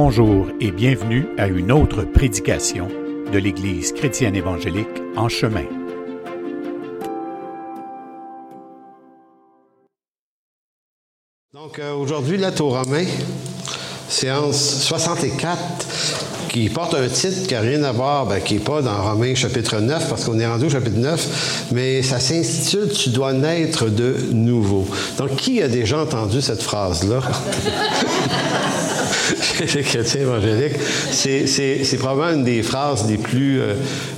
Bonjour et bienvenue à une autre prédication de l'Église chrétienne évangélique en chemin. Donc euh, aujourd'hui, lettre aux Romains, séance 64, qui porte un titre qui n'a rien à voir, ben, qui n'est pas dans Romains chapitre 9, parce qu'on est rendu au chapitre 9, mais ça s'intitule Tu dois naître de nouveau. Donc, qui a déjà entendu cette phrase-là? les chrétiens évangéliques, c'est probablement une des phrases les plus, euh,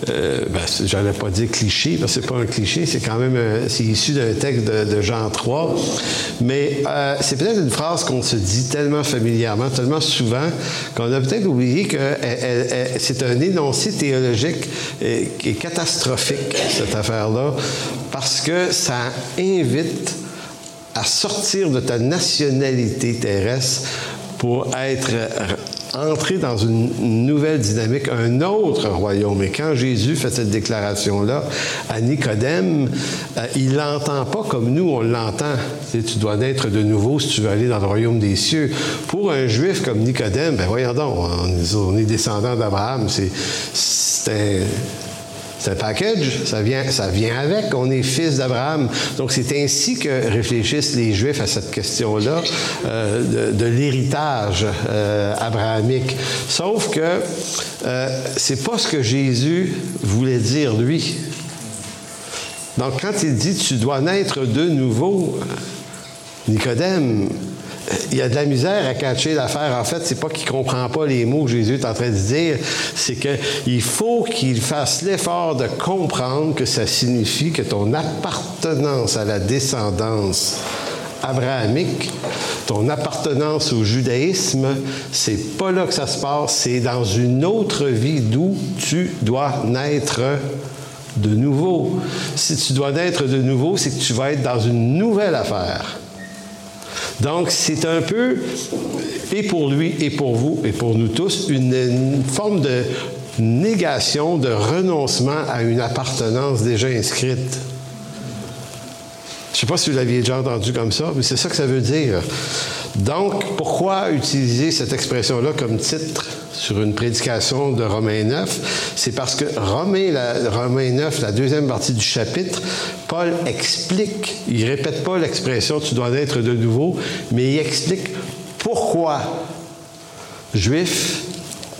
euh, ben, j'allais pas dire cliché, parce que c'est pas un cliché, c'est quand même, c'est issu d'un texte de, Jean 3, mais euh, c'est peut-être une phrase qu'on se dit tellement familièrement, tellement souvent, qu'on a peut-être oublié que c'est un énoncé théologique qui est catastrophique, cette affaire-là, parce que ça invite à sortir de ta nationalité terrestre pour être entré dans une nouvelle dynamique, un autre royaume. Et quand Jésus fait cette déclaration-là à Nicodème, euh, il l'entend pas comme nous, on l'entend. Tu, dois naître de nouveau si tu veux aller dans le royaume des cieux. Pour un juif comme Nicodème, ben voyons donc, on, est descendant d'Abraham, c'est c'est un package, ça vient, ça vient avec. On est fils d'Abraham. Donc, c'est ainsi que réfléchissent les Juifs à cette question-là euh, de, l'héritage euh, abrahamique. Sauf que euh, c'est pas ce que Jésus voulait dire, lui. Donc, quand il dit tu dois naître de nouveau, Nicodème, il y a de la misère à catcher l'affaire. En fait, c'est pas qu'il comprend pas les mots que Jésus est en train de dire, c'est qu'il faut qu'il fasse l'effort de comprendre que ça signifie que ton appartenance à la descendance abrahamique, ton appartenance au judaïsme, c'est pas là que ça se passe, c'est dans une autre vie d'où tu dois naître de nouveau. Si tu dois naître de nouveau, c'est que tu vas être dans une nouvelle affaire. Donc, c'est un peu, et pour lui, et pour vous, et pour nous tous, une, forme de négation, de renoncement à une appartenance déjà inscrite. Je ne sais pas si vous l'aviez déjà entendu comme ça, mais c'est ça que ça veut dire. Donc, pourquoi utiliser cette expression-là comme titre sur une prédication de Romains 9? C'est parce que Romains, la, Romains 9, la deuxième partie du chapitre, Paul explique, il répète pas l'expression tu dois naître de nouveau, mais il explique pourquoi juifs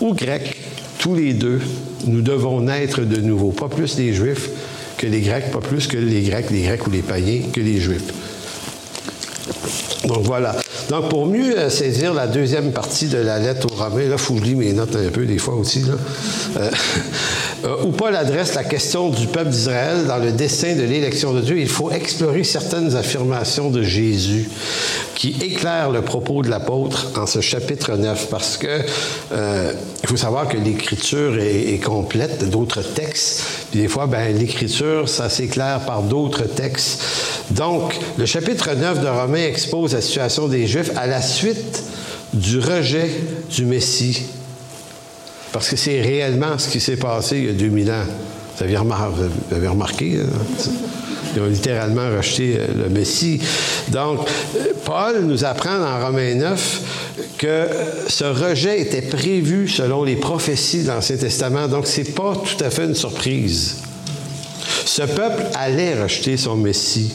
ou grecs, tous les deux, nous devons naître de nouveau. Pas plus les juifs que les grecs, pas plus que les grecs, les grecs ou les païens que les juifs. Donc voilà. Donc, pour mieux euh, saisir la deuxième partie de la lettre aux Romains, là, il faut que je lis mes notes un peu des fois aussi, euh, euh, où Paul adresse la question du peuple d'Israël dans le dessein de l'élection de Dieu, il faut explorer certaines affirmations de Jésus qui éclairent le propos de l'apôtre en ce chapitre 9, parce que il faut savoir que l'écriture est, complète, d'autres textes, puis des fois, ben, l'écriture, ça s'éclaire par d'autres textes. Donc, le chapitre 9 de Romains expose la situation des Juifs à la suite du rejet du Messie. Parce que c'est réellement ce qui s'est passé il y a 2000 ans. Vous avez remarqué? Hein? Ils ont littéralement rejeté euh, le Messie. Donc, Paul nous apprend dans Romains 9 que ce rejet était prévu selon les prophéties de l'Ancien Testament. Donc, ce n'est pas tout à fait une surprise. Ce peuple allait rejeter son Messie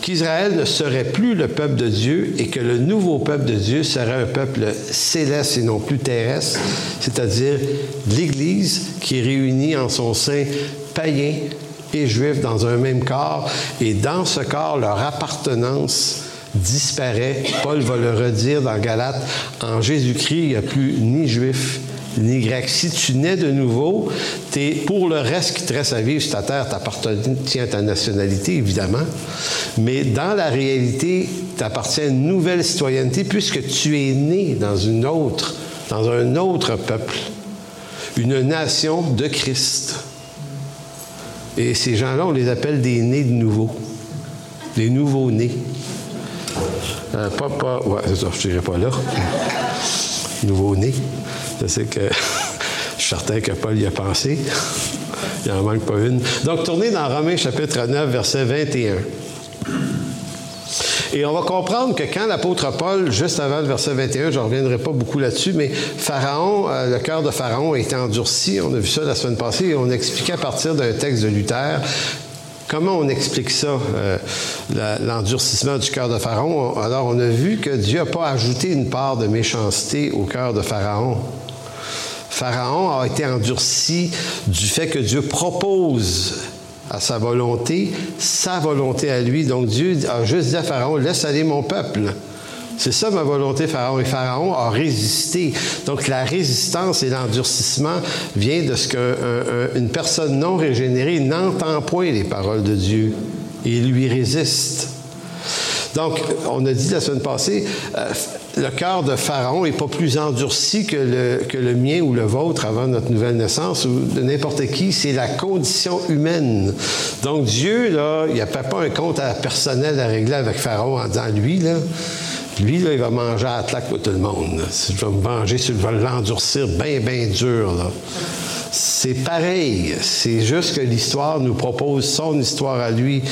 qu'Israël ne serait plus le peuple de Dieu et que le nouveau peuple de Dieu serait un peuple céleste et non plus terrestre, c'est-à-dire l'Église qui est réunie en son sein païen et juif dans un même corps, et dans ce corps, leur appartenance disparaît. Paul va le redire dans Galates, en Jésus-Christ, il n'y a plus ni juif Si tu nais de nouveau, pour le reste qui te reste à vivre sur ta terre, t'appartiens à ta nationalité, évidemment. Mais dans la réalité, tu appartiens à une nouvelle citoyenneté puisque tu es né dans une autre, dans un autre peuple, une nation de Christ. Et ces gens-là, on les appelle des nés de nouveau, des nouveaux nés. Euh, ouais, je dirais pas là. Nouveau Je sais que je suis certain que Paul y a pensé. Il n'en manque pas une. Donc, tournez dans Romains chapitre 9, verset 21. Et on va comprendre que quand l'apôtre Paul, juste avant le verset 21, je ne reviendrai pas beaucoup là-dessus, mais Pharaon, euh, le cœur de Pharaon a été endurci. On a vu ça la semaine passée et on expliquait à partir d'un texte de Luther Comment on explique ça, euh, l'endurcissement du cœur de Pharaon? Alors, on a vu que Dieu n'a pas ajouté une part de méchanceté au cœur de Pharaon. Pharaon a été endurci du fait que Dieu propose à sa volonté, sa volonté à lui. Donc Dieu a juste dit à Pharaon, laisse aller mon peuple. C'est ça ma volonté, Pharaon. Et Pharaon a résisté. Donc la résistance et l'endurcissement vient de ce qu'une personne non régénérée n'entend point les paroles de Dieu et lui résiste. Donc, on a dit la semaine passée, euh, le cœur de Pharaon n'est pas plus endurci que le, mien ou le vôtre avant notre nouvelle naissance ou de n'importe qui. C'est la condition humaine. Donc, Dieu, il n'y a pas un compte personnel à régler avec Pharaon en disant, lui, là, lui, là, il va manger à la pour tout le monde. Je vais me manger, je vais l'endurcir bien, bien dur. Là. C'est pareil. C'est juste que l'histoire nous propose son histoire à lui.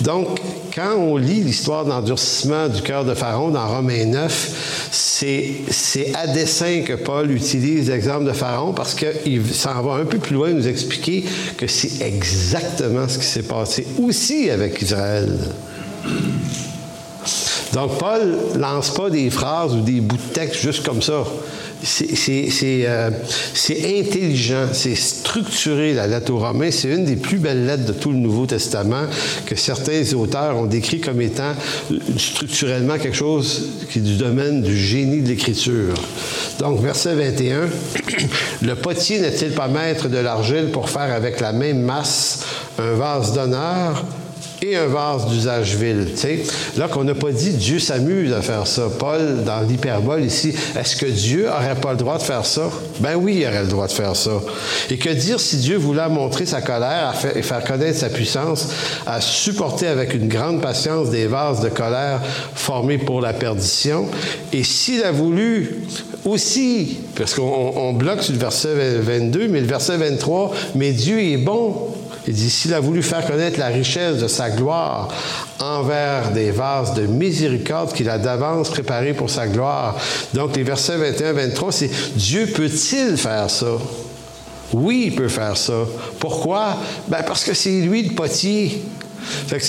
Donc, quand on lit l'histoire d'endurcissement du cœur de Pharaon dans Romains 9, c'est à dessein que Paul utilise l'exemple de Pharaon parce qu'il s'en va un peu plus loin nous expliquer que c'est exactement ce qui s'est passé aussi avec Israël. Donc, Paul lance pas des phrases ou des bouts de texte juste comme ça. Euh, c'est intelligent, c'est structuré, la lettre aux Romains. C'est une des plus belles lettres de tout le Nouveau Testament que certains auteurs ont décrit comme étant euh, structurellement quelque chose qui est du domaine du génie de l'Écriture. Donc, verset 21, le potier n'est-il pas maître de l'argile pour faire avec la même masse un vase d'honneur et un vase d'usage vil. Là qu'on n'a pas dit Dieu s'amuse à faire ça. Paul, dans l'hyperbole ici, est-ce que Dieu n'aurait pas le droit de faire ça? Ben oui, il aurait le droit de faire ça. Et que dire si Dieu voulait montrer sa colère et faire connaître sa puissance, à supporter avec une grande patience des vases de colère formés pour la perdition? Et s'il a voulu aussi, parce qu'on bloque sur le verset 22, mais le verset 23, mais Dieu est bon il dit, s'il a voulu faire connaître la richesse de sa gloire envers des vases de miséricorde qu'il a d'avance préparés pour sa gloire. Donc les versets 21-23, c'est Dieu peut-il faire ça? Oui, il peut faire ça. Pourquoi? Ben parce que c'est lui le potier.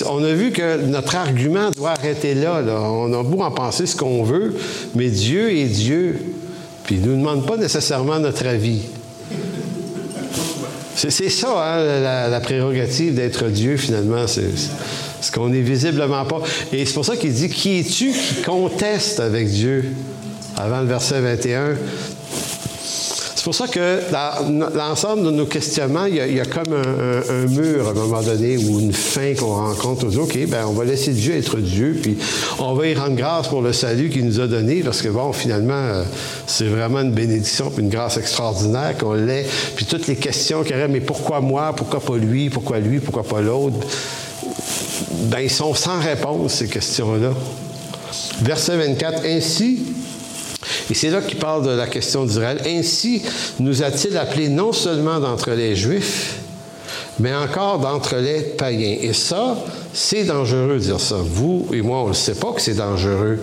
on a vu que notre argument doit arrêter là, là. On a beau en penser ce qu'on veut, mais Dieu est Dieu. Puis il ne nous demande pas nécessairement notre avis. C'est ça, hein, la, prérogative d'être Dieu, finalement. C'est ce qu'on n'est visiblement pas. Et c'est pour ça qu'il dit Qui es-tu qui conteste avec Dieu? Avant le verset 21, c'est pour ça que l'ensemble de nos questionnements, il y a, comme un, mur à un moment donné ou une fin qu'on rencontre. On dit, OK, ben on va laisser Dieu être Dieu, puis on va y rendre grâce pour le salut qu'il nous a donné, parce que bon, finalement, euh, c'est vraiment une bénédiction, puis une grâce extraordinaire qu'on l'ait. Puis toutes les questions qu'il y aurait, mais pourquoi moi, pourquoi pas lui, pourquoi lui, pourquoi pas l'autre, ben ils sont sans réponse, ces questions-là. Verset 24, ainsi, et c'est là qu'il parle de la question d'Israël. Ainsi nous a-t-il appelés non seulement d'entre les Juifs, mais encore d'entre les païens. Et ça, c'est dangereux de dire ça. Vous et moi, on ne sait pas que c'est dangereux.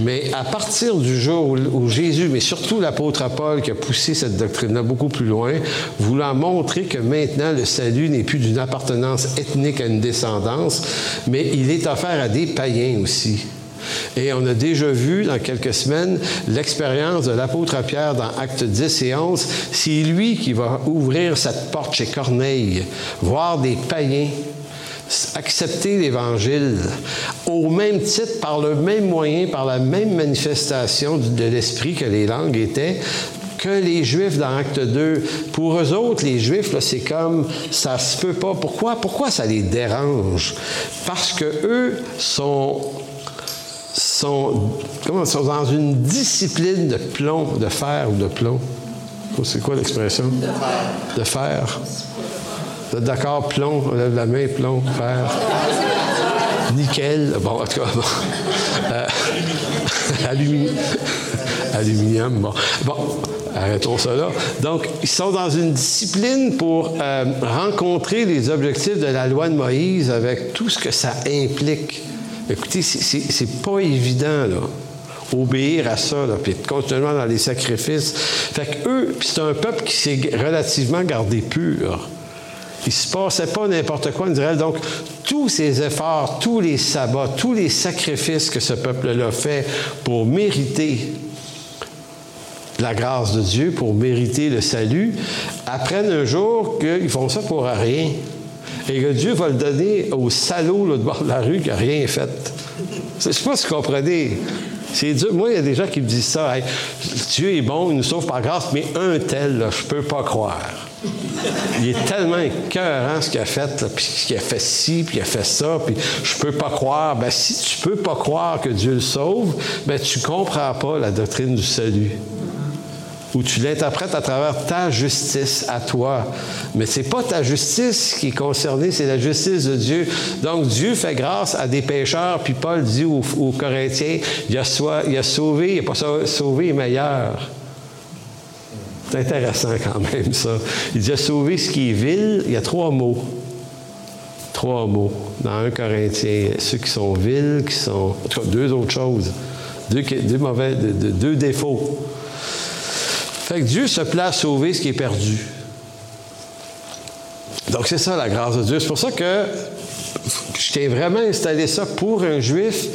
Mais à partir du jour où, Jésus, mais surtout l'apôtre Paul qui a poussé cette doctrine-là beaucoup plus loin, voulant montrer que maintenant le salut n'est plus d'une appartenance ethnique à une descendance, mais il est offert à des païens aussi. Et on a déjà vu dans quelques semaines l'expérience de l'apôtre Pierre dans Actes 10 et 11. C'est lui qui va ouvrir cette porte chez Corneille, voir des païens accepter l'Évangile au même titre, par le même moyen, par la même manifestation de l'Esprit que les langues étaient, que les Juifs dans Acte 2. Pour eux autres, les Juifs, c'est comme ça se peut pas. Pourquoi? Pourquoi ça les dérange? Parce que eux sont sont, comment, sont dans une discipline de plomb, de fer ou de plomb? C'est quoi l'expression? De fer. De fer. D'accord, plomb, on lève la main, plomb, fer. Nickel, bon, en tout cas, bon. Euh, aluminium, bon. Bon, arrêtons ça là. Donc, ils sont dans une discipline pour euh, rencontrer les objectifs de la loi de Moïse avec tout ce que ça implique Écoutez, c'est pas évident, là obéir à ça, là, puis être continuellement dans les sacrifices. Fait que eux, c'est un peuple qui s'est relativement gardé pur. Il se passait pas n'importe quoi en Israël. Donc, tous ces efforts, tous les sabbats, tous les sacrifices que ce peuple-là fait pour mériter la grâce de Dieu, pour mériter le salut, apprennent un jour qu'ils font ça pour rien. Et que Dieu va le donner au salaud là, de bord de la rue qui n'a rien fait. Je ne sais pas si vous comprenez. C'est dur. Moi, il y a des gens qui me disent ça. Dieu est bon, il nous sauve par grâce, mais un tel, je ne peux pas croire. Il est tellement écœurant ce qu'il a fait, puis qu'il a fait ci, puis il a fait ça, puis je peux pas croire. Ben, si tu peux pas croire que Dieu le sauve, ben, tu comprends pas la doctrine du salut ou tu l'interprètes à travers ta justice à toi. Mais c'est pas ta justice qui est concernée, c'est la justice de Dieu. Donc Dieu fait grâce à des pécheurs, puis Paul dit aux, Corinthiens, il a, il a sauvé, il n'a pas sauvé les meilleurs. C'est intéressant quand même, ça. Il dit, a sauvé ce qui est vil. Il y a trois mots. Trois mots dans un Corinthien. Ceux qui sont vils, qui sont... En tout cas, deux autres choses. Deux mauvais... deux défauts. Dieu se place à sauver ce qui est perdu. Donc, c'est ça la grâce de Dieu. C'est pour ça que je t'ai vraiment installé ça pour un juif.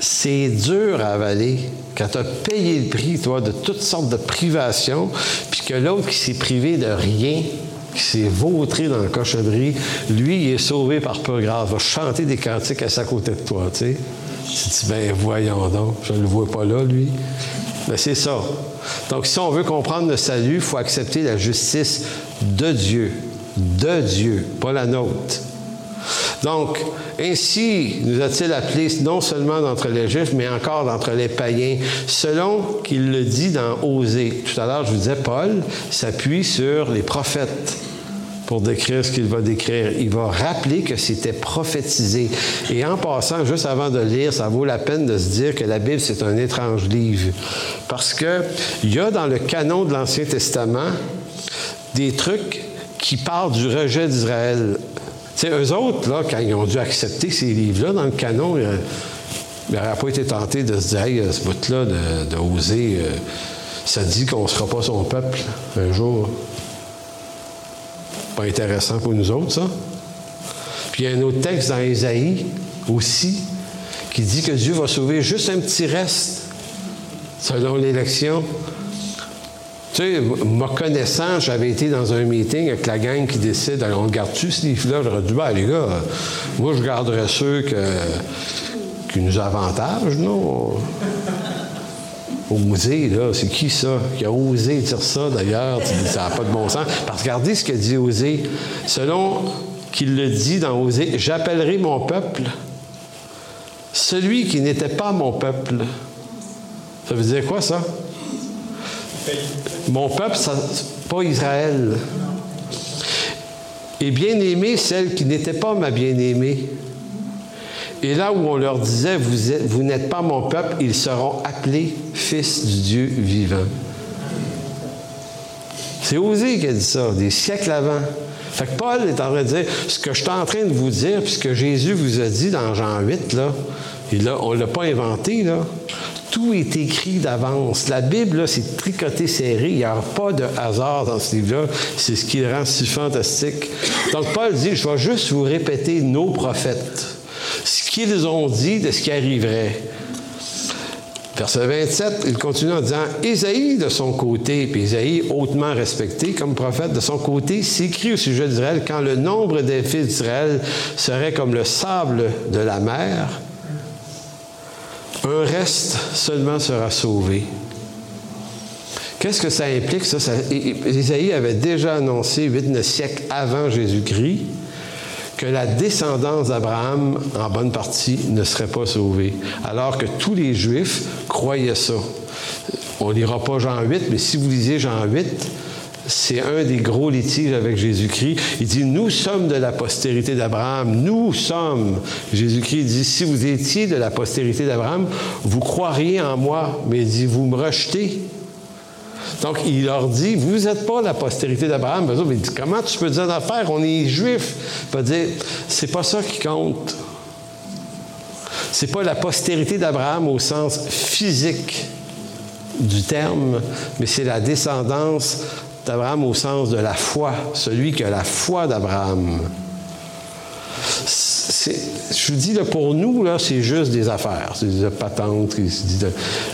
C'est dur à avaler quand tu as payé le prix, de toutes sortes de privations, puis que l'autre qui s'est privé de rien, qui s'est vautré dans la cochonnerie, lui, il est sauvé par peu grâce, va chanter des cantiques à sa côté de toi, tu sais. Tu dis, ben voyons donc, je ne le vois pas là, lui. Mais c'est ça. Donc, si on veut comprendre le salut, il faut accepter la justice de Dieu. De Dieu, pas la nôtre. Donc, ainsi nous a-t-il appelés non seulement d'entre les Juifs, mais encore d'entre les païens, selon qu'il le dit dans Osée. Tout à l'heure, je vous disais, Paul s'appuie sur les prophètes pour décrire ce qu'il va décrire. Il va rappeler que c'était prophétisé. Et en passant, juste avant de lire, ça vaut la peine de se dire que la Bible, c'est un étrange livre. Parce qu'il y a dans le canon de l'Ancien Testament des trucs qui parlent du rejet d'Israël. C'est eux autres, là, quand ils ont dû accepter ces livres-là dans le canon, ils n'auraient pas été tentés de se dire, hey, ce bout-là, de, euh, ça dit qu'on ne sera pas son peuple un jour. Pas intéressant pour nous autres, ça. Puis il y a un autre texte dans Isaïe aussi qui dit que Dieu va sauver juste un petit reste selon l'élection. Tu sais, ma connaissance, j'avais été dans un meeting avec la gang qui décide, on garde-tu ce livre-là? J'aurais ben les gars, moi je garderais ceux qui nous avantagent, non? Oser, là, c'est qui ça? Qui a osé dire ça d'ailleurs? Ça n'a pas de bon sens. Parce que regardez ce que dit Osée. Selon qu'il le dit dans Osée, j'appellerai mon peuple celui qui n'était pas mon peuple. Ça veut dire quoi ça? Mon peuple, ça, pas Israël. Et bien-aimé, celle qui n'était pas ma bien-aimée. Et là où on leur disait, vous, vous n'êtes pas mon peuple, ils seront appelés fils du Dieu vivant. C'est Osée qui a dit ça, des siècles avant. Fait que Paul est en train de dire, ce que je suis en train de vous dire, puis ce que Jésus vous a dit dans Jean 8, là, et là on ne l'a pas inventé. Tout est écrit d'avance. La Bible, c'est tricoté serré. Il n'y a pas de hasard dans ce livre-là. C'est ce qui le rend si fantastique. Donc, Paul dit, je vais juste vous répéter nos prophètes ce qu'ils ont dit de ce qui arriverait. Verset 27, il continue en disant Isaïe, de son côté, puis Isaïe, hautement respecté comme prophète, de son côté, s'écrit au sujet d'Israël quand le nombre des fils d'Israël serait comme le sable de la mer, un reste seulement sera sauvé. Qu'est-ce que ça implique, ça? Isaïe avait déjà annoncé, 8 siècles avant Jésus-Christ, que la descendance d'Abraham, en bonne partie, ne serait pas sauvée, alors que tous les Juifs croyaient ça. On ne lira pas Jean 8, mais si vous lisez Jean 8, c'est un des gros litiges avec Jésus-Christ. Il dit, nous sommes de la postérité d'Abraham, nous sommes. Jésus-Christ dit, si vous étiez de la postérité d'Abraham, vous croiriez en moi, mais il dit, vous me rejetez. Donc, il leur dit, vous n'êtes pas la postérité d'Abraham. Dit, comment tu peux dire d'affaires? On est juifs. Il va dire, c'est pas ça qui compte. C'est pas la postérité d'Abraham au sens physique du terme, mais c'est la descendance d'Abraham au sens de la foi, celui qui a la foi d'Abraham. Je vous dis, là, pour nous, là, c'est juste des affaires, c'est des patentes.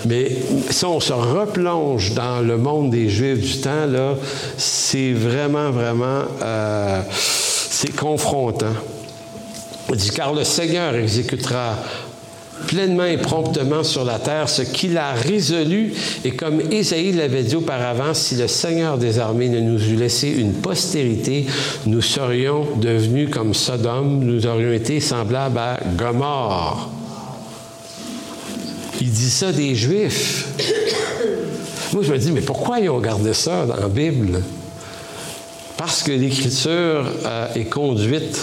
Mais si on se replonge dans le monde des Juifs du temps, là, c'est vraiment, vraiment, euh, c'est confrontant. Il dit, car le Seigneur exécutera pleinement et promptement sur la terre ce qu'il a résolu. Et comme Isaïe l'avait dit auparavant, si le Seigneur des armées ne nous eût laissé une postérité, nous serions devenus comme Sodome, nous aurions été semblables à Gomorre. Il dit ça des Juifs. Moi, je me dis, mais pourquoi ils ont gardé ça dans la Bible? Parce que l'Écriture euh, est conduite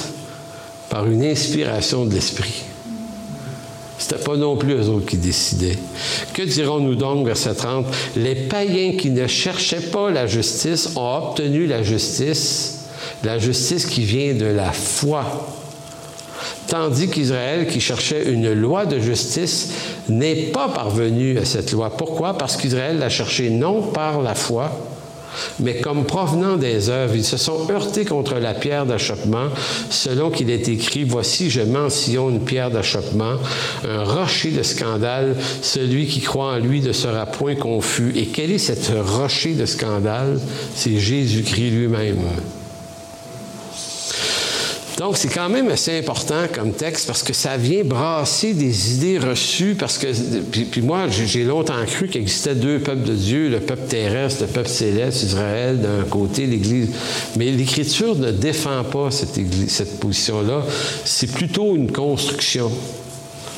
par une inspiration de l'Esprit. Pas non plus eux autres qui décidaient. Que dirons-nous donc, verset 30? Les païens qui ne cherchaient pas la justice ont obtenu la justice, la justice qui vient de la foi. Tandis qu'Israël, qui cherchait une loi de justice, n'est pas parvenu à cette loi. Pourquoi? Parce qu'Israël l'a cherché non par la foi, mais comme provenant des œuvres, ils se sont heurtés contre la pierre d'achoppement, selon qu'il est écrit, Voici, je mentionne une pierre d'achoppement, un rocher de scandale, celui qui croit en lui ne sera point confus. Et quel est cet rocher de scandale? C'est Jésus-Christ lui-même. Donc, c'est quand même assez important comme texte parce que ça vient brasser des idées reçues. Parce que, puis, moi, j'ai longtemps cru qu'il existait deux peuples de Dieu, le peuple terrestre, le peuple céleste, Israël, d'un côté, l'Église. Mais l'Écriture ne défend pas cette, cette position-là. C'est plutôt une construction.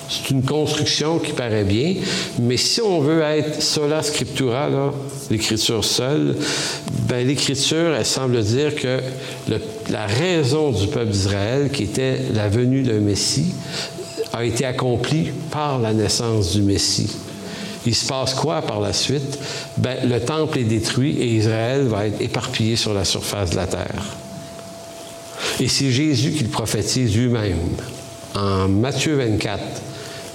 C'est une construction qui paraît bien, mais si on veut être sola scriptura, l'écriture seule, ben, l'écriture, semble dire que la raison du peuple d'Israël, qui était la venue d'un Messie, a été accomplie par la naissance du Messie. Il se passe quoi par la suite? Ben, le temple est détruit et Israël va être éparpillé sur la surface de la terre. Et c'est Jésus qui le prophétise lui-même en Matthieu 24.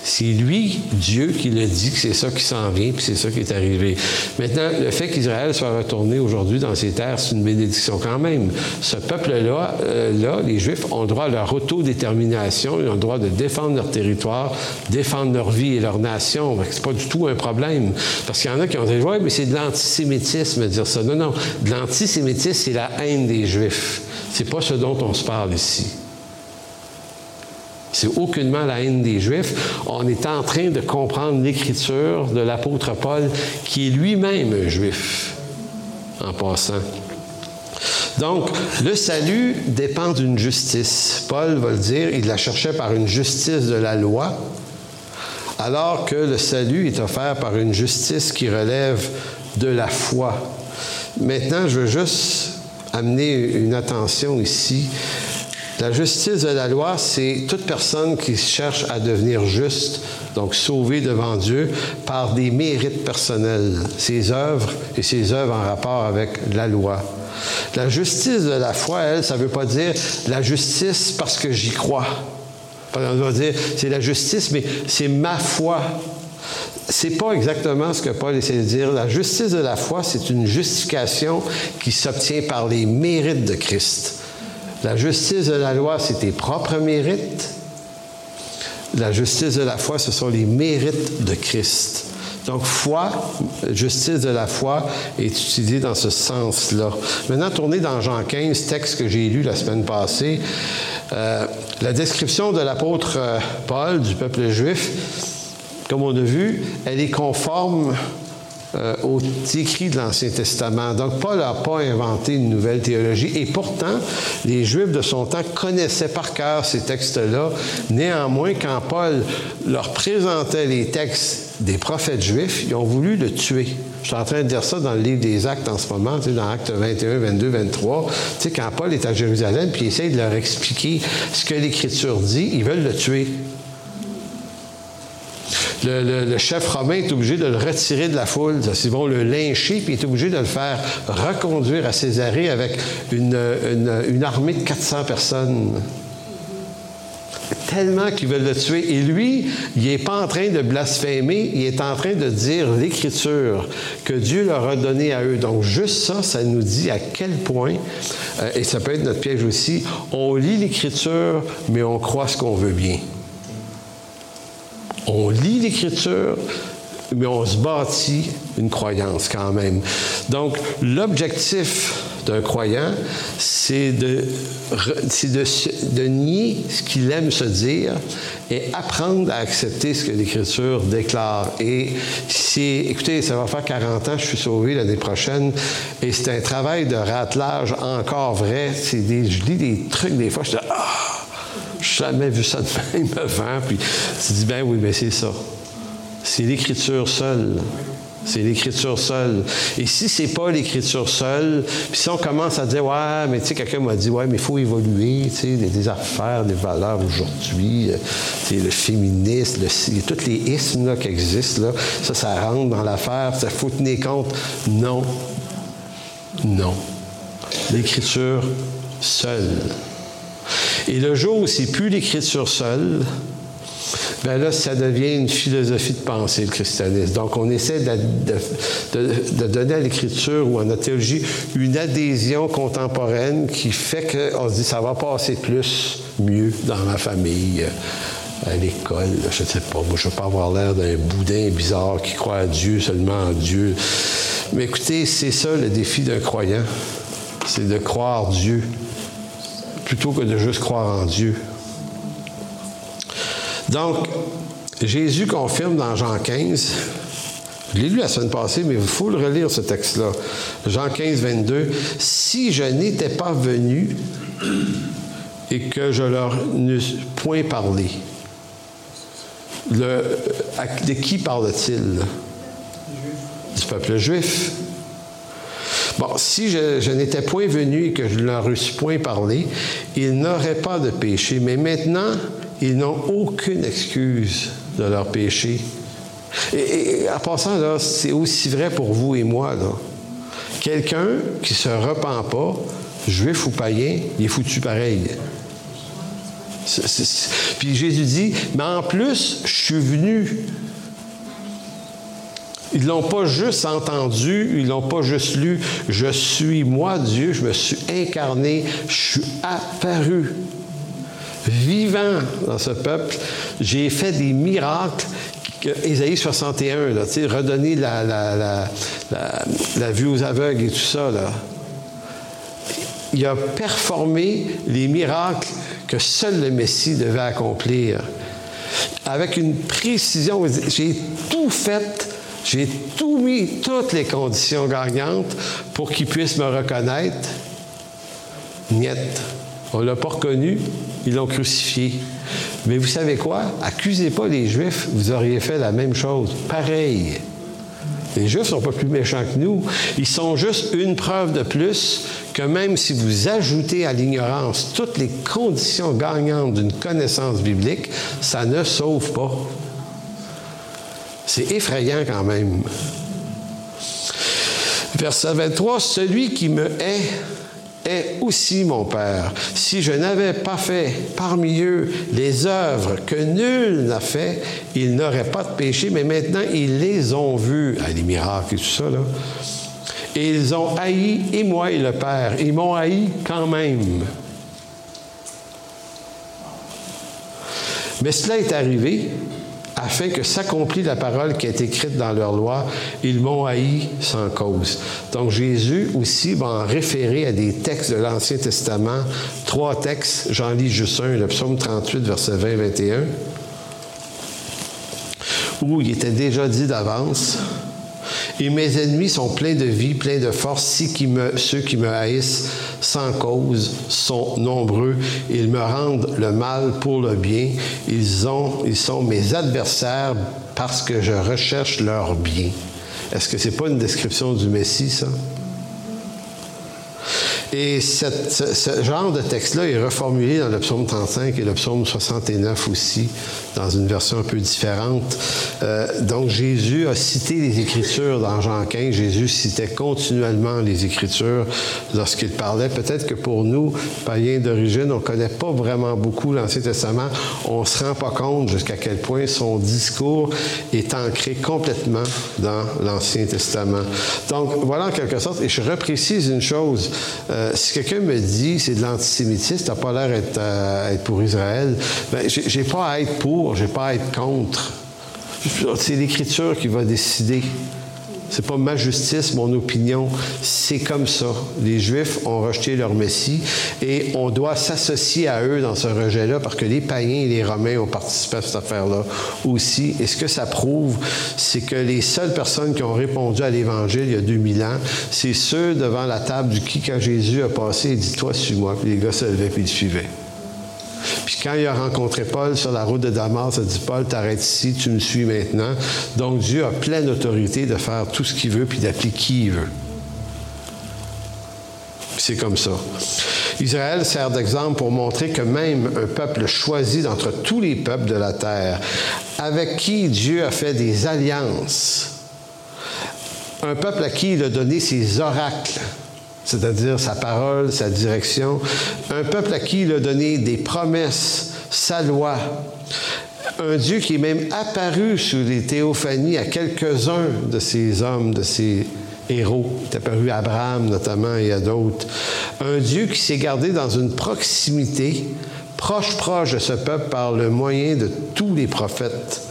C'est lui, Dieu, qui le dit que c'est ça qui s'en vient, puis c'est ça qui est arrivé. Maintenant, le fait qu'Israël soit retourné aujourd'hui dans ses terres, c'est une bénédiction quand même. Ce peuple-là, euh, les Juifs, ont le droit à leur autodétermination, ils ont le droit de défendre leur territoire, défendre leur vie et leur nation. C'est pas du tout un problème. Parce qu'il y en a qui ont dit, ouais, mais c'est de l'antisémitisme dire ça. Non, non. L'antisémitisme, c'est la haine des Juifs. C'est pas ce dont on se parle ici. C'est aucunement la haine des Juifs. On est en train de comprendre l'écriture de l'apôtre Paul, qui est lui-même un Juif, en passant. Donc, le salut dépend d'une justice. Paul va le dire, il la cherchait par une justice de la loi, alors que le salut est offert par une justice qui relève de la foi. Maintenant, je veux juste amener une attention ici la justice de la loi, c'est toute personne qui cherche à devenir juste, donc sauvée devant Dieu par des mérites personnels, ses œuvres et ses œuvres en rapport avec la loi. La justice de la foi, elle, ça ne veut pas dire la justice parce que j'y crois. On va dire, c'est la justice, mais c'est ma foi. C'est pas exactement ce que Paul essaie de dire. La justice de la foi, c'est une justification qui s'obtient par les mérites de Christ. La justice de la loi, c'est tes propres mérites. La justice de la foi, ce sont les mérites de Christ. Donc, foi, justice de la foi est utilisée dans ce sens-là. Maintenant, tournez dans Jean 15, texte que j'ai lu la semaine passée. Euh, la description de l'apôtre euh, Paul du peuple juif, comme on a vu, elle est conforme euh, aux écrits de l'Ancien Testament. Donc, Paul n'a pas inventé une nouvelle théologie. Et pourtant, les Juifs de son temps connaissaient par cœur ces textes-là. Néanmoins, quand Paul leur présentait les textes des prophètes juifs, ils ont voulu le tuer. Je suis en train de dire ça dans le livre des Actes en ce moment, dans Actes 21, 22, 23. Tu sais, quand Paul est à Jérusalem, puis il essaye de leur expliquer ce que l'Écriture dit, ils veulent le tuer le, chef romain est obligé de le retirer de la foule. Ils vont le lyncher, puis il est obligé de le faire reconduire à Césarée avec une, armée de 400 personnes. tellement qu'ils veulent le tuer. Et lui, il n'est pas en train de blasphémer, il est en train de dire l'Écriture que Dieu leur a donné à eux. Donc, juste ça, ça nous dit à quel point, euh, et ça peut être notre piège aussi, on lit l'Écriture, mais on croit ce qu'on veut bien. On lit l'Écriture, mais on se bâtit une croyance quand même. Donc, l'objectif d'un croyant, c'est de, de, de, nier ce qu'il aime se dire et apprendre à accepter ce que l'Écriture déclare. Et c'est, écoutez, ça va faire 40 ans, je suis sauvé l'année prochaine, et c'est un travail de ratelage encore vrai. Des, je lis des trucs des fois, je dis, ah, jamais vu ça de même avant. Puis tu dis, ben oui, mais c'est ça. C'est l'Écriture seule. C'est l'Écriture seule. Et si c'est pas l'Écriture seule, puis si on commence à dire, ouais, mais tu sais, quelqu'un m'a dit, ouais, mais il faut évoluer, tu sais, des, affaires, des valeurs aujourd'hui, euh, le féminisme, le, tous les ismes qui existent, là, ça, ça rentre dans l'affaire, ça faut tenir compte. Non. Non. L'Écriture seule. Et le jour où c'est plus l'Écriture seule, bien là, ça devient une philosophie de pensée, le christianisme. Donc, on essaie de, donner à l'Écriture ou à notre théologie une adhésion contemporaine qui fait qu'on se dit ça va passer plus, mieux dans ma famille à l'école, je ne sais pas. Moi, je ne veux pas avoir l'air d'un boudin bizarre qui croit à Dieu, seulement en Dieu. Mais écoutez, c'est ça le défi d'un croyant. C'est de croire Dieu plutôt que de juste croire en Dieu. Donc, Jésus confirme dans Jean 15, je l'ai lu la semaine passée, mais il faut le relire, ce texte-là. Jean 15, 22. Si je n'étais pas venu et que je leur n'eusse point parlé, de qui parle-t-il? Du peuple juif. Bon, si je, n'étais point venu et que je ne leur eusse point parlé, ils n'auraient pas de péché. Mais maintenant, ils n'ont aucune excuse de leur péché. Et, en passant, c'est aussi vrai pour vous et moi. Quelqu'un qui ne se repent pas, juif ou païen, il est foutu pareil. Puis Jésus dit, mais en plus, je suis venu. Ils l'ont pas juste entendu, ils l'ont pas juste lu. Je suis moi, Dieu, je me suis incarné, je suis apparu vivant dans ce peuple, j'ai fait des miracles. Ésaïe 61, là, redonner la, la, la, vue aux aveugles et tout ça. Là. Il a performé les miracles que seul le Messie devait accomplir. Avec une précision, j'ai tout fait, j'ai tout mis, toutes les conditions gagnantes pour qu'il puisse me reconnaître. Niet. On ne l'a pas reconnu, ils l'ont crucifié. Mais vous savez quoi? Accusez pas les Juifs, vous auriez fait la même chose. Pareil. Les Juifs ne sont pas plus méchants que nous. Ils sont juste une preuve de plus que même si vous ajoutez à l'ignorance toutes les conditions gagnantes d'une connaissance biblique, ça ne sauve pas. C'est effrayant quand même. Verset 23, celui qui me hait est aussi mon Père. Si je n'avais pas fait parmi eux les œuvres que nul n'a fait, ils n'auraient pas de péché, mais maintenant ils les ont vus, à les miracles et tout ça, là. Et ils ont haï, et moi et le Père, ils m'ont haï quand même. Mais cela est arrivé afin que s'accomplit la parole qui est écrite dans leur loi, ils m'ont haï sans cause. Donc Jésus aussi va en référer à des textes de l'Ancien Testament, trois textes, j'en lis juste un, le psaume 38, verset 20-21, où il était déjà dit d'avance, et mes ennemis sont pleins de vie, pleins de force. Si ceux qui me haïssent sans cause sont nombreux. Ils me rendent le mal pour le bien. Ils sont mes adversaires parce que je recherche leur bien. Est-ce que ce n'est pas une description du Messie, ça? Et ce, genre de texte-là est reformulé dans le psaume 35 et le psaume 69 aussi, dans une version un peu différente. Euh, donc Jésus a cité les Écritures dans Jean 15. Jésus citait continuellement les Écritures lorsqu'il parlait. Peut-être que pour nous, païens d'origine, on ne connaît pas vraiment beaucoup l'Ancien Testament. On ne se rend pas compte jusqu'à quel point son discours est ancré complètement dans l'Ancien Testament. Donc voilà en quelque sorte, et je reprécise une chose. Euh, si quelqu'un me dit c'est de l'antisémitisme, t'as pas l'air d'être euh, être pour Israël, ben, j'ai pas à être pour, j'ai pas à être contre. C'est l'Écriture qui va décider. C'est pas ma justice, mon opinion. C'est comme ça. Les Juifs ont rejeté leur Messie et on doit s'associer à eux dans ce rejet-là parce que les païens et les Romains ont participé à cette affaire-là aussi. Et ce que ça prouve, c'est que les seules personnes qui ont répondu à l'Évangile il y a 2000 ans, c'est ceux devant la table du qui, quand Jésus a passé, dit Toi, suis-moi. Puis les gars se levaient puis ils suivaient. Puis quand il a rencontré Paul sur la route de Damas, il a dit Paul, t'arrêtes ici, tu me suis maintenant. Donc Dieu a pleine autorité de faire tout ce qu'il veut puis d'appeler qui il veut. C'est comme ça. Israël sert d'exemple pour montrer que même un peuple choisi d'entre tous les peuples de la terre, avec qui Dieu a fait des alliances, un peuple à qui il a donné ses oracles, c'est-à-dire sa parole, sa direction. Un peuple à qui il a donné des promesses, sa loi. Un Dieu qui est même apparu sous les théophanies à quelques-uns de ces hommes, de ces héros. Il est apparu à Abraham notamment et à d'autres. Un Dieu qui s'est gardé dans une proximité proche proche de ce peuple par le moyen de tous les prophètes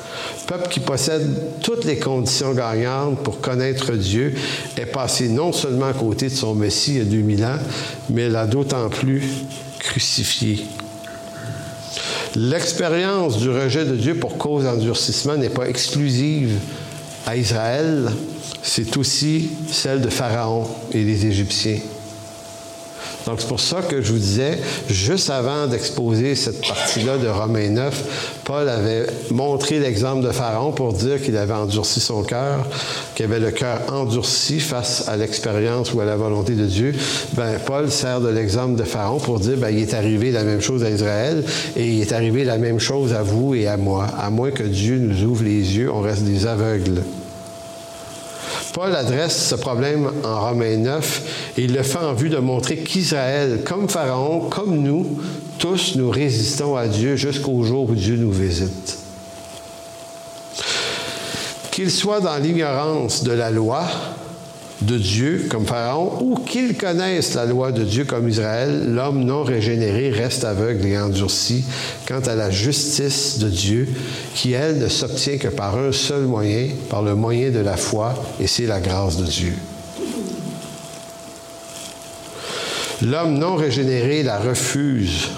peuple qui possède toutes les conditions gagnantes pour connaître Dieu est passé non seulement à côté de son Messie il y a 2000 ans, mais l'a d'autant plus crucifié. L'expérience du rejet de Dieu pour cause d'endurcissement n'est pas exclusive à Israël, c'est aussi celle de Pharaon et des Égyptiens. Donc, c'est pour ça que je vous disais, juste avant d'exposer cette partie-là de Romains 9, Paul avait montré l'exemple de Pharaon pour dire qu'il avait endurci son cœur, qu'il avait le cœur endurci face à l'expérience ou à la volonté de Dieu. Ben, Paul sert de l'exemple de Pharaon pour dire, ben, il est arrivé la même chose à Israël et il est arrivé la même chose à vous et à moi. À moins que Dieu nous ouvre les yeux, on reste des aveugles. Paul adresse ce problème en Romains 9 et il le fait en vue de montrer qu'Israël, comme Pharaon, comme nous, tous nous résistons à Dieu jusqu'au jour où Dieu nous visite. Qu'il soit dans l'ignorance de la loi, de Dieu comme Pharaon ou qu'ils connaissent la loi de Dieu comme Israël, l'homme non régénéré reste aveugle et endurci quant à la justice de Dieu qui, elle, ne s'obtient que par un seul moyen, par le moyen de la foi, et c'est la grâce de Dieu. L'homme non régénéré la refuse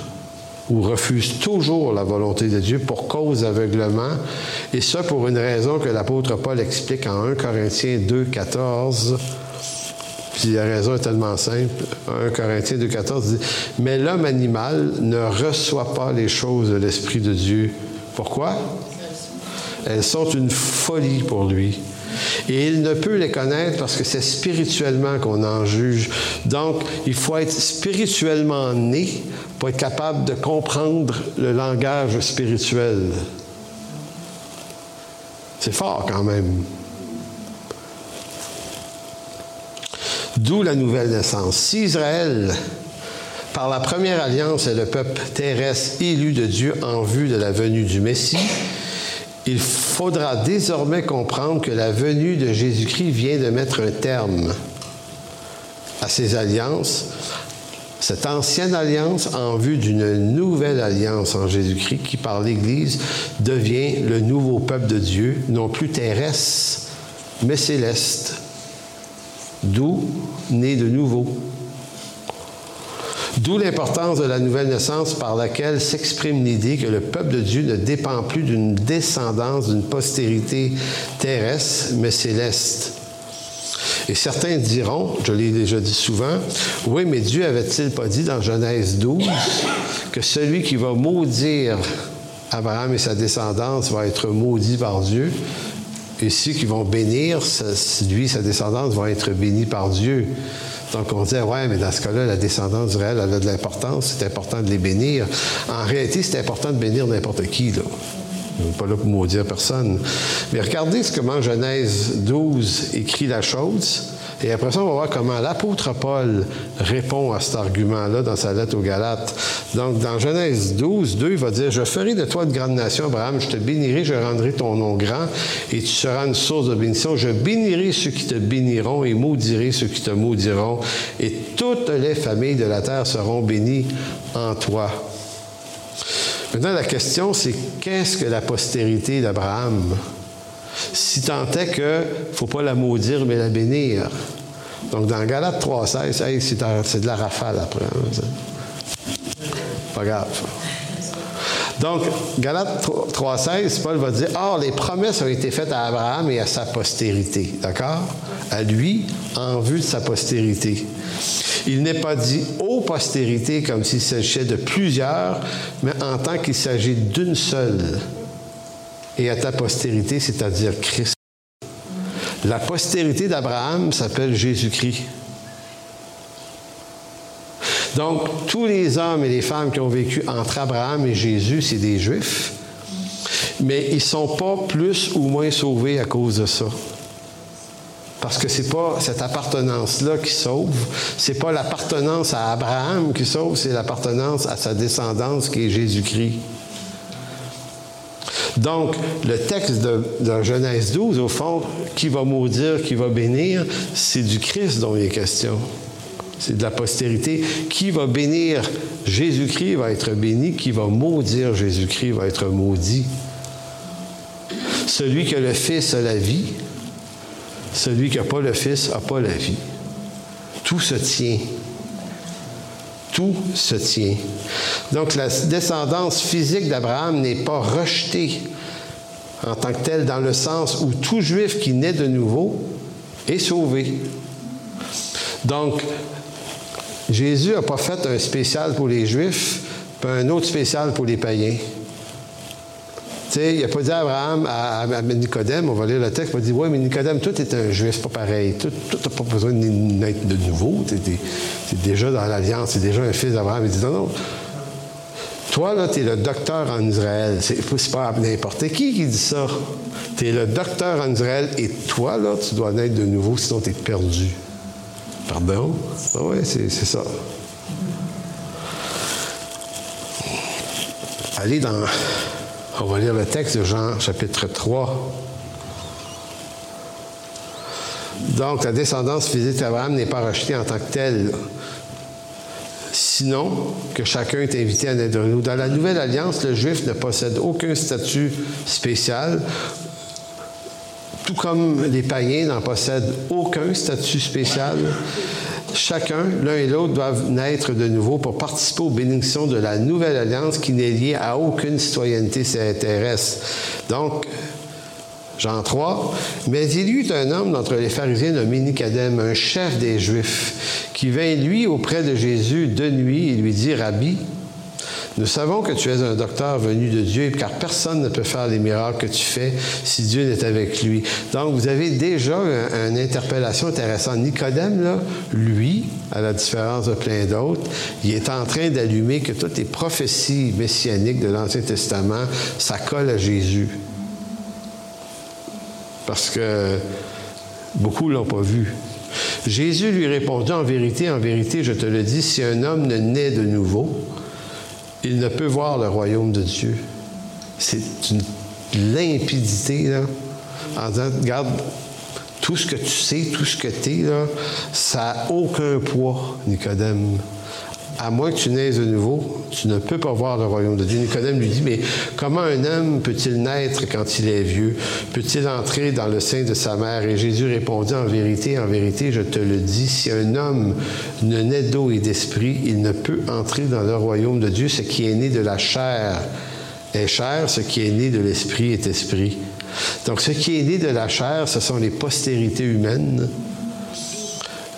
ou refuse toujours la volonté de Dieu pour cause d'aveuglement, et ça pour une raison que l'apôtre Paul explique en 1 Corinthiens 2, 14. Puis la raison est tellement simple. 1 Corinthiens 2, 14 dit Mais l'homme animal ne reçoit pas les choses de l'Esprit de Dieu. Pourquoi? Elles sont une folie pour lui. Et il ne peut les connaître parce que c'est spirituellement qu'on en juge. Donc, il faut être spirituellement né pour être capable de comprendre le langage spirituel. C'est fort quand même. D'où la nouvelle naissance. Si Israël, par la première alliance, est le peuple terrestre élu de Dieu en vue de la venue du Messie, il faudra désormais comprendre que la venue de Jésus-Christ vient de mettre un terme à ces alliances, cette ancienne alliance en vue d'une nouvelle alliance en Jésus-Christ qui, par l'Église, devient le nouveau peuple de Dieu, non plus terrestre, mais céleste, d'où né de nouveau. D'où l'importance de la nouvelle naissance par laquelle s'exprime l'idée que le peuple de Dieu ne dépend plus d'une descendance, d'une postérité terrestre, mais céleste. Et certains diront, je l'ai déjà dit souvent, oui, mais Dieu avait-il pas dit dans Genèse 12 que celui qui va maudire Abraham et sa descendance va être maudit par Dieu, et ceux qui vont bénir, lui sa descendance vont être bénis par Dieu? Donc on disait, ouais, mais dans ce cas-là, la descendance du elle a de l'importance, c'est important de les bénir. En réalité, c'est important de bénir n'importe qui, là. Pas là pour maudire personne. Mais regardez ce que Genèse 12 écrit la chose. Et après ça, on va voir comment l'apôtre Paul répond à cet argument-là dans sa lettre aux Galates. Donc, dans Genèse 12, 2, il va dire, Je ferai de toi une grande nation, Abraham, je te bénirai, je rendrai ton nom grand, et tu seras une source de bénédiction. Je bénirai ceux qui te béniront, et maudirai ceux qui te maudiront, et toutes les familles de la terre seront bénies en toi. Maintenant, la question, c'est qu'est-ce que la postérité d'Abraham? Si tant est que faut pas la maudire, mais la bénir. Donc, dans Galate 3,16, c'est de la rafale après. Hein, pas grave. Donc, Galate 3,16, Paul va dire Or, les promesses ont été faites à Abraham et à sa postérité. D'accord? À lui, en vue de sa postérité. Il n'est pas dit aux postérités comme s'il s'agissait de plusieurs, mais en tant qu'il s'agit d'une seule. Et à ta postérité, c'est-à-dire Christ. La postérité d'Abraham s'appelle Jésus-Christ. Donc, tous les hommes et les femmes qui ont vécu entre Abraham et Jésus, c'est des Juifs, mais ils ne sont pas plus ou moins sauvés à cause de ça. Parce que c'est pas cette appartenance-là qui sauve, c'est pas l'appartenance à Abraham qui sauve, c'est l'appartenance à sa descendance qui est Jésus-Christ. Donc, le texte de, Genèse 12, au fond, qui va maudire, qui va bénir, c'est du Christ dont il est question. C'est de la postérité. Qui va bénir Jésus-Christ va être béni, qui va maudire Jésus-Christ va être maudit. Celui que le Fils a la vie, celui qui n'a pas le Fils n'a pas la vie. Tout se tient. Se tient. Donc la descendance physique d'Abraham n'est pas rejetée en tant que telle dans le sens où tout juif qui naît de nouveau est sauvé. Donc, Jésus n'a pas fait un spécial pour les juifs, puis un autre spécial pour les païens sais, il n'a pas dit à Abraham, à, Nicodème, on va lire le texte, il a dit Oui, mais Nicodème, toi, tu es un juif, pas pareil. Toi, tu n'as pas besoin de naître de nouveau. Tu es, déjà dans l'Alliance, tu es déjà un fils d'Abraham. Il dit Non, non. Toi, là, tu es le docteur en Israël. C'est pas n'importe qui qui dit ça. Tu es le docteur en Israël et toi, là, tu dois naître de nouveau, sinon tu es perdu. Pardon? Ah oui, c'est ça. Allez dans on va lire le texte de Jean chapitre 3. Donc, la descendance physique d'Abraham n'est pas rejetée en tant que telle. Sinon, que chacun est invité à naître de nous. Dans la Nouvelle Alliance, le juif ne possède aucun statut spécial, tout comme les païens n'en possèdent aucun statut spécial. Chacun, l'un et l'autre, doivent naître de nouveau pour participer aux bénédictions de la nouvelle alliance qui n'est liée à aucune citoyenneté terrestre. Donc, Jean 3, mais il y eut un homme d'entre les pharisiens nommé Nicodème, un chef des Juifs, qui vint lui auprès de Jésus de nuit et lui dit, Rabbi, nous savons que tu es un docteur venu de Dieu, car personne ne peut faire les miracles que tu fais si Dieu n'est avec lui. Donc, vous avez déjà une, interpellation intéressante. Nicodème, lui, à la différence de plein d'autres, il est en train d'allumer que toutes les prophéties messianiques de l'Ancien Testament, ça à Jésus. Parce que beaucoup ne l'ont pas vu. Jésus lui répondit en vérité, en vérité, je te le dis, si un homme ne naît de nouveau, il ne peut voir le royaume de Dieu. C'est une limpidité, là, en disant, regarde, tout ce que tu sais, tout ce que tu es, là, ça n'a aucun poids, Nicodème à moins que tu naises de nouveau, tu ne peux pas voir le royaume de Dieu. Nicodème lui dit, mais comment un homme peut-il naître quand il est vieux? Peut-il entrer dans le sein de sa mère? Et Jésus répondit, en vérité, en vérité, je te le dis, si un homme ne naît d'eau et d'esprit, il ne peut entrer dans le royaume de Dieu. Ce qui est né de la chair est chair, ce qui est né de l'esprit est esprit. Donc ce qui est né de la chair, ce sont les postérités humaines.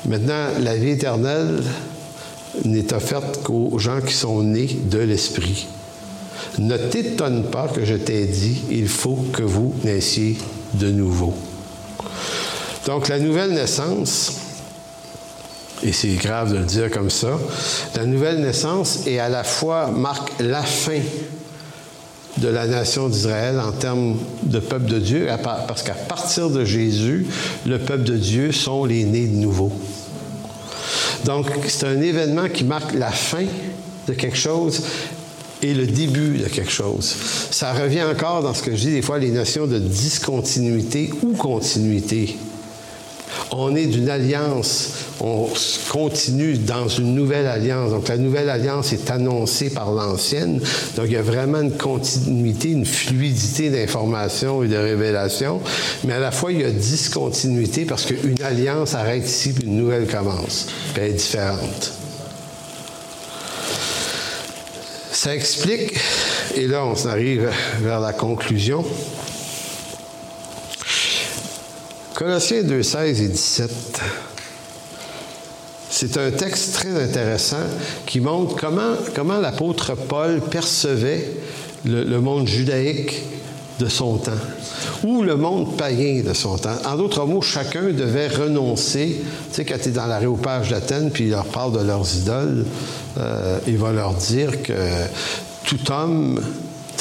Maintenant, la vie éternelle, n'est offerte qu'aux gens qui sont nés de l'Esprit. Ne t'étonne pas que je t'ai dit, il faut que vous naissiez de nouveau. Donc la nouvelle naissance, et c'est grave de le dire comme ça, la nouvelle naissance est à la fois marque la fin de la nation d'Israël en termes de peuple de Dieu, parce qu'à partir de Jésus, le peuple de Dieu sont les nés de nouveau. Donc, c'est un événement qui marque la fin de quelque chose et le début de quelque chose. Ça revient encore dans ce que je dis des fois, les notions de discontinuité ou continuité. On est d'une alliance, on continue dans une nouvelle alliance. Donc la nouvelle alliance est annoncée par l'ancienne. Donc il y a vraiment une continuité, une fluidité d'information et de révélation. Mais à la fois, il y a discontinuité parce qu'une alliance arrête ici, puis une nouvelle commence. Elle est différente. Ça explique, et là on arrive vers la conclusion, Colossiens 2, 16 et 17. C'est un texte très intéressant qui montre comment, comment l'apôtre Paul percevait le, monde judaïque de son temps ou le monde païen de son temps. En d'autres mots, chacun devait renoncer. Tu sais, quand tu es dans l'aréopage d'Athènes, puis il leur parle de leurs idoles, euh, il va leur dire que tout homme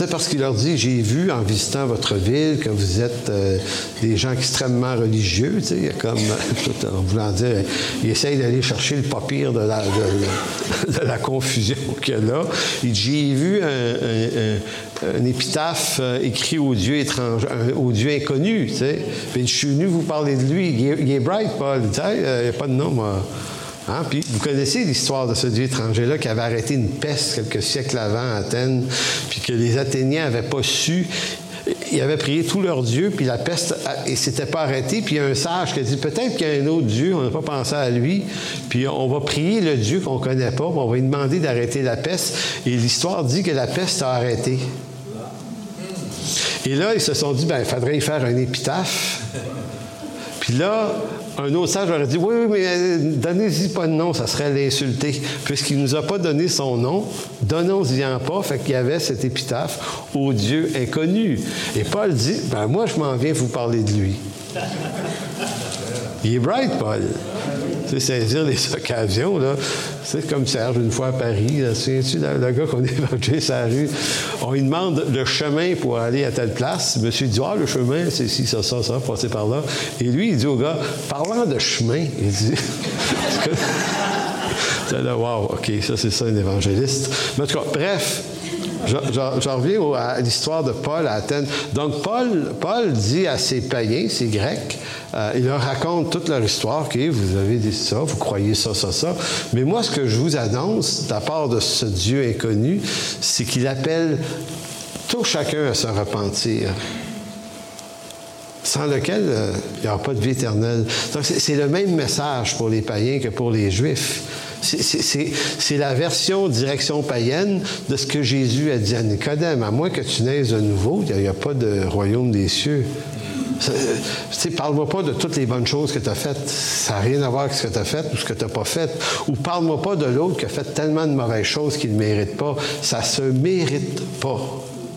parce qu'il leur dit, j'ai vu en visitant votre ville que vous êtes euh, des gens extrêmement religieux. Il y a comme, en voulant dire, il essaye d'aller chercher le pas pire de la, confusion qu'il y a là. Il j'ai vu un, épitaphe euh, écrit au Dieu étranger, au Dieu inconnu. Je suis venu vous parler de lui. Il est, bright, Paul. Tu sais, euh, il n'y a pas de nom, moi. Hein? Puis vous connaissez l'histoire de ce dieu étranger-là qui avait arrêté une peste quelques siècles avant à Athènes, puis que les Athéniens n'avaient pas su. Ils avaient prié tous leurs dieux, puis la peste ne s'était pas arrêtée. Puis il y a un sage qui a dit peut-être qu'il y a un autre Dieu, on n'a pas pensé à lui, puis on va prier le Dieu qu'on ne connaît pas, on va lui demander d'arrêter la peste. Et l'histoire dit que la peste a arrêté. Et là, ils se sont dit, ben, il faudrait y faire un épitaphe. Puis là, un autre sage aurait dit Oui, oui, mais euh, donnez-y pas de nom, ça serait l'insulter. Puisqu'il ne nous a pas donné son nom, donnons-y en pas. Fait qu'il y avait cet épitaphe au Dieu inconnu. Et Paul dit Ben, moi, je m'en viens vous parler de lui. Il est bright, Paul sais, saisir les occasions. Là. C'est comme Serge, une fois à Paris, c'est-tu le, gars qu'on sur la rue? On lui demande le chemin pour aller à telle place. Monsieur dit, ah, le chemin, c'est ici, ça, ça, ça, passer par là. Et lui, il dit au gars, parlant de chemin, il dit... là, wow, OK, ça, c'est ça, un évangéliste. Mais en tout cas, bref, J'en reviens à l'histoire de Paul à Athènes. Donc, Paul, Paul dit à ces païens, ces Grecs, euh, il leur raconte toute leur histoire. Vous avez dit ça, vous croyez ça, ça, ça. Mais moi, ce que je vous annonce, de la part de ce Dieu inconnu, c'est qu'il appelle tout chacun à se repentir sans lequel euh, il n'y aura pas de vie éternelle. Donc, c'est le même message pour les païens que pour les juifs. C'est la version direction païenne de ce que Jésus a dit à Nicodème. À moins que tu naisses de nouveau, il n'y a, pas de royaume des cieux. Parle-moi pas de toutes les bonnes choses que tu as faites. Ça n'a rien à voir avec ce que tu as fait ou ce que tu n'as pas fait. Ou parle-moi pas de l'autre qui a fait tellement de mauvaises choses qu'il ne mérite pas. Ça se mérite pas.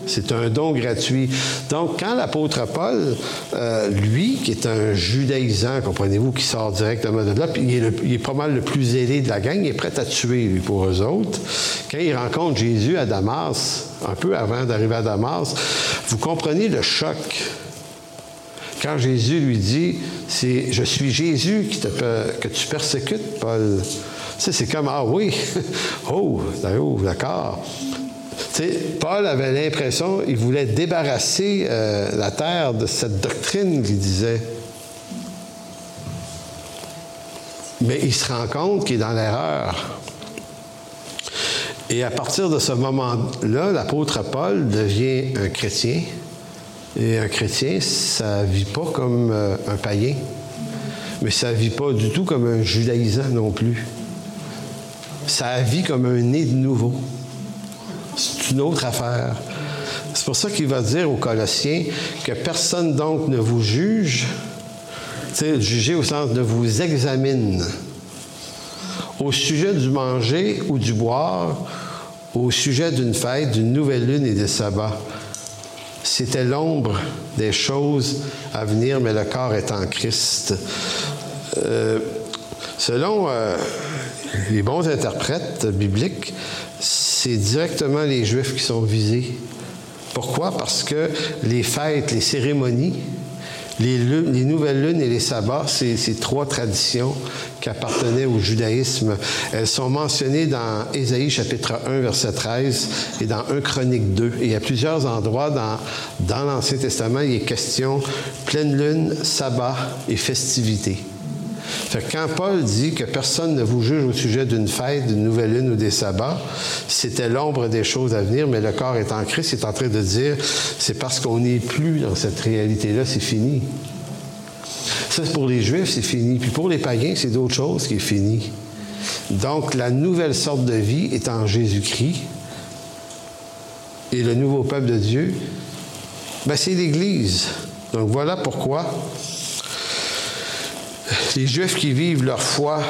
C'est un don gratuit. Donc, quand l'apôtre Paul, euh, lui, qui est un judaïsant, comprenez-vous, qui sort directement de là, puis il est, pas mal le plus aidé de la gang, il est prêt à tuer, lui, pour eux autres. Quand il rencontre Jésus à Damas, un peu avant d'arriver à Damas, vous comprenez le choc. Quand Jésus lui dit, c'est Je suis Jésus que tu persécutes, Paul. c'est comme, ah oui, oh, d'accord. Paul avait l'impression, il voulait débarrasser euh, la terre de cette doctrine qu'il disait. Mais il se rend compte qu'il est dans l'erreur. Et à partir de ce moment-là, l'apôtre Paul devient un chrétien. Et un chrétien, ça ne vit pas comme euh, un païen, mais ça ne vit pas du tout comme un judaïsant non plus. Ça vit comme un né de nouveau. Une autre affaire. C'est pour ça qu'il va dire aux Colossiens que personne donc ne vous juge, juger au sens de vous examine au sujet du manger ou du boire, au sujet d'une fête, d'une nouvelle lune et des sabbats. C'était l'ombre des choses à venir, mais le corps est en Christ. Euh, Selon euh, les bons interprètes bibliques, c'est directement les Juifs qui sont visés. Pourquoi? Parce que les fêtes, les cérémonies, les, nouvelles lunes et les sabbats, c'est ces trois traditions qui appartenaient au judaïsme. Elles sont mentionnées dans Ésaïe chapitre 1, verset 13 et dans 1 Chronique 2. Et à plusieurs endroits dans, dans l'Ancien Testament, il est question pleine lune, sabbat et festivité quand Paul dit que personne ne vous juge au sujet d'une fête, d'une nouvelle lune ou des sabbats, c'était l'ombre des choses à venir, mais le corps est en Christ, il est en train de dire, c'est parce qu'on n'est plus dans cette réalité-là, c'est fini. Ça, pour les Juifs, c'est fini. Puis pour les païens, c'est d'autres choses qui est fini. Donc, la nouvelle sorte de vie est en Jésus-Christ. Et le nouveau peuple de Dieu, ben, c'est l'Église. Donc, voilà pourquoi les Juifs qui vivent leur foi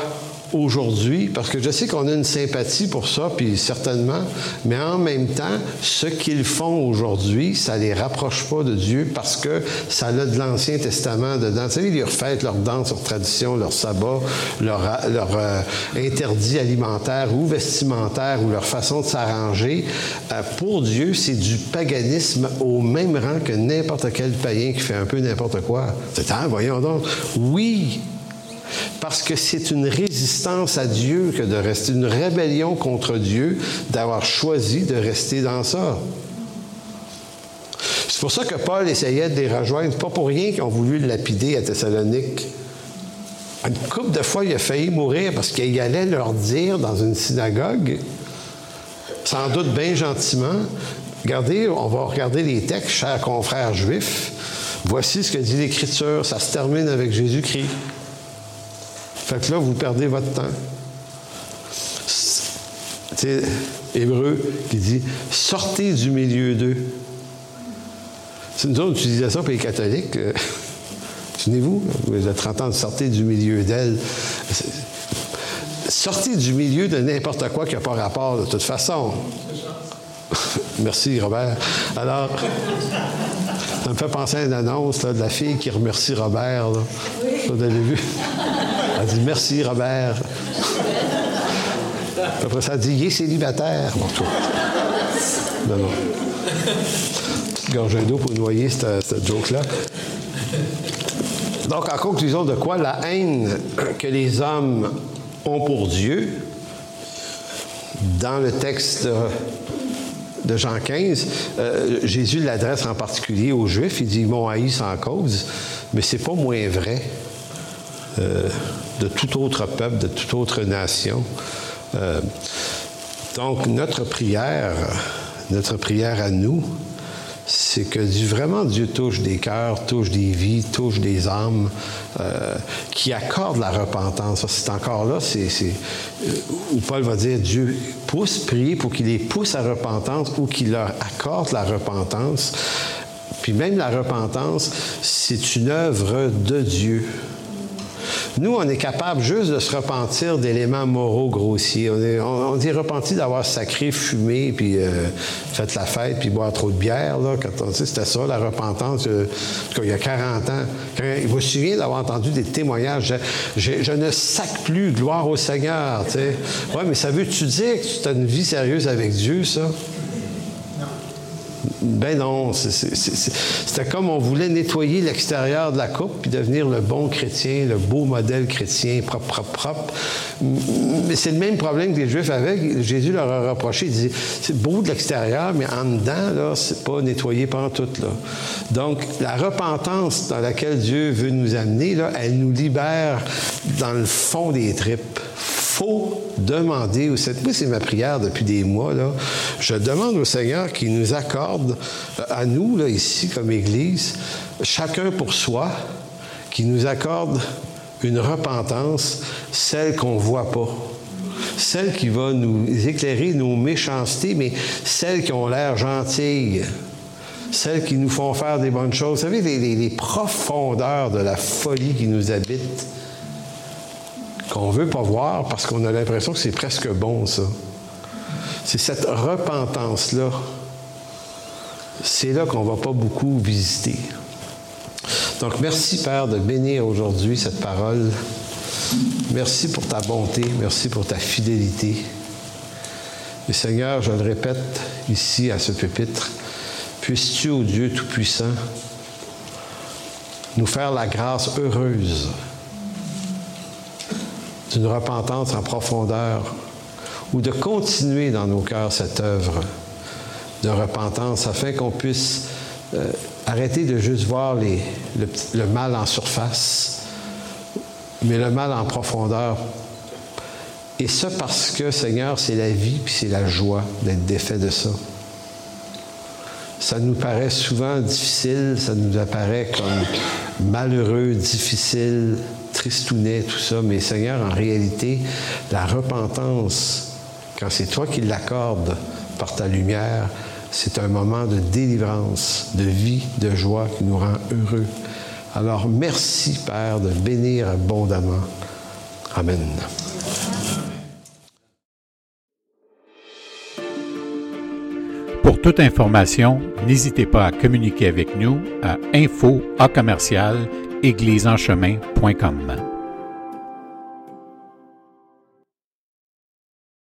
aujourd'hui, parce que je sais qu'on a une sympathie pour ça, puis certainement, mais en même temps, ce qu'ils font aujourd'hui, ça les rapproche pas de Dieu parce que ça a de l'Ancien Testament dedans. Tu sais, ils refaitent leur danse, leur tradition, leur sabbat, leur, leur euh, interdit alimentaire ou vestimentaire ou leur façon de s'arranger. Euh, pour Dieu, c'est du paganisme au même rang que n'importe quel païen qui fait un peu n'importe quoi. C'est, ah, voyons donc. Oui, parce que c'est une résistance à Dieu que de rester, une rébellion contre Dieu, d'avoir choisi de rester dans ça. C'est pour ça que Paul essayait de les rejoindre. Pas pour rien qu'ils ont voulu le lapider à Thessalonique. Une couple de fois, il a failli mourir parce qu'il allait leur dire dans une synagogue, sans doute bien gentiment, regardez, on va regarder les textes, chers confrères juifs. Voici ce que dit l'Écriture. Ça se termine avec Jésus-Christ. Fait que là, vous perdez votre temps. C'est Hébreu qui dit Sortez du milieu d'eux. C'est une autre utilisation pour les catholiques. Euh, souvenez-vous, vous êtes 30 ans de sortir du milieu d'elle. Sortez du milieu de n'importe quoi qui n'a pas rapport de toute façon. Merci, Robert. Alors, ça me fait penser à une annonce de la fille qui remercie Robert. Vous avez vu? Elle dit merci, Robert. après ça, elle dit il est célibataire. Bon, non, non. Petite gorgée d'eau pour noyer cette, joke-là. Donc, en conclusion de quoi la haine que les hommes ont pour Dieu, dans le texte de, Jean 15, euh, Jésus l'adresse en particulier aux Juifs. Il dit Ils m'ont haï sans cause, mais c'est pas moins vrai. Euh, de tout autre peuple, de toute autre nation. Euh, donc, notre prière, notre prière à nous, c'est que vraiment Dieu touche des cœurs, touche des vies, touche des âmes, euh, qui accorde la repentance. C'est encore là, c'est, euh, où Paul va dire Dieu pousse, prier pour qu'il les pousse à repentance ou qu'il leur accorde la repentance. Puis même la repentance, c'est une œuvre de Dieu. Nous, on est capable juste de se repentir d'éléments moraux grossiers. On est, on, repenti d'avoir sacré, fumé, puis euh, fait la fête, puis boire trop de bière. Là, quand c'était ça, la repentance, euh, il y a 40 ans. Quand, me souviens d'avoir entendu des témoignages. Je, ne sac plus, gloire au Seigneur. Oui, mais ça veut-tu dire que tu as une vie sérieuse avec Dieu, ça? Ben non, c'était comme on voulait nettoyer l'extérieur de la coupe puis devenir le bon chrétien, le beau modèle chrétien, propre, propre, propre. Mais c'est le même problème que les Juifs avaient. Jésus leur a reproché, il disait, c'est beau de l'extérieur, mais en dedans, là, c'est pas nettoyé par tout, là. Donc, la repentance dans laquelle Dieu veut nous amener, là, elle nous libère dans le fond des tripes faut demander au Seigneur. Moi, c'est ma prière depuis des mois. Je demande au Seigneur qu'il nous accorde, euh, à nous, là, ici, comme Église, chacun pour soi, qu'il nous accorde une repentance, celle qu'on ne voit pas. Celle qui va nous éclairer nos méchancetés, mais celles qui ont l'air gentilles celles qui nous font faire des bonnes choses. Vous savez, les, profondeurs de la folie qui nous habite qu'on ne veut pas voir parce qu'on a l'impression que c'est presque bon, ça. C'est cette repentance-là. C'est là, qu'on ne va pas beaucoup visiter. Donc, merci, Père, de bénir aujourd'hui cette parole. Merci pour ta bonté, merci pour ta fidélité. Et Seigneur, je le répète ici à ce pupitre, puisses-tu, ô Dieu Tout-Puissant, nous faire la grâce heureuse d'une repentance en profondeur ou de continuer dans nos cœurs cette œuvre de repentance afin qu'on puisse euh, arrêter de juste voir le mal en surface, mais le mal en profondeur. Et ça parce que, Seigneur, c'est la vie puis c'est la joie d'être défait de ça. Ça nous paraît souvent difficile, ça nous apparaît comme malheureux, difficile, tristounet, tout ça, mais Seigneur, en réalité, la repentance, quand c'est toi qui l'accordes par ta lumière, c'est un moment de délivrance, de vie, de joie qui nous rend heureux. Alors merci, Père, de bénir abondamment. Amen. Pour toute information, n'hésitez pas à communiquer avec nous à info à commercial égliseenchemin.com.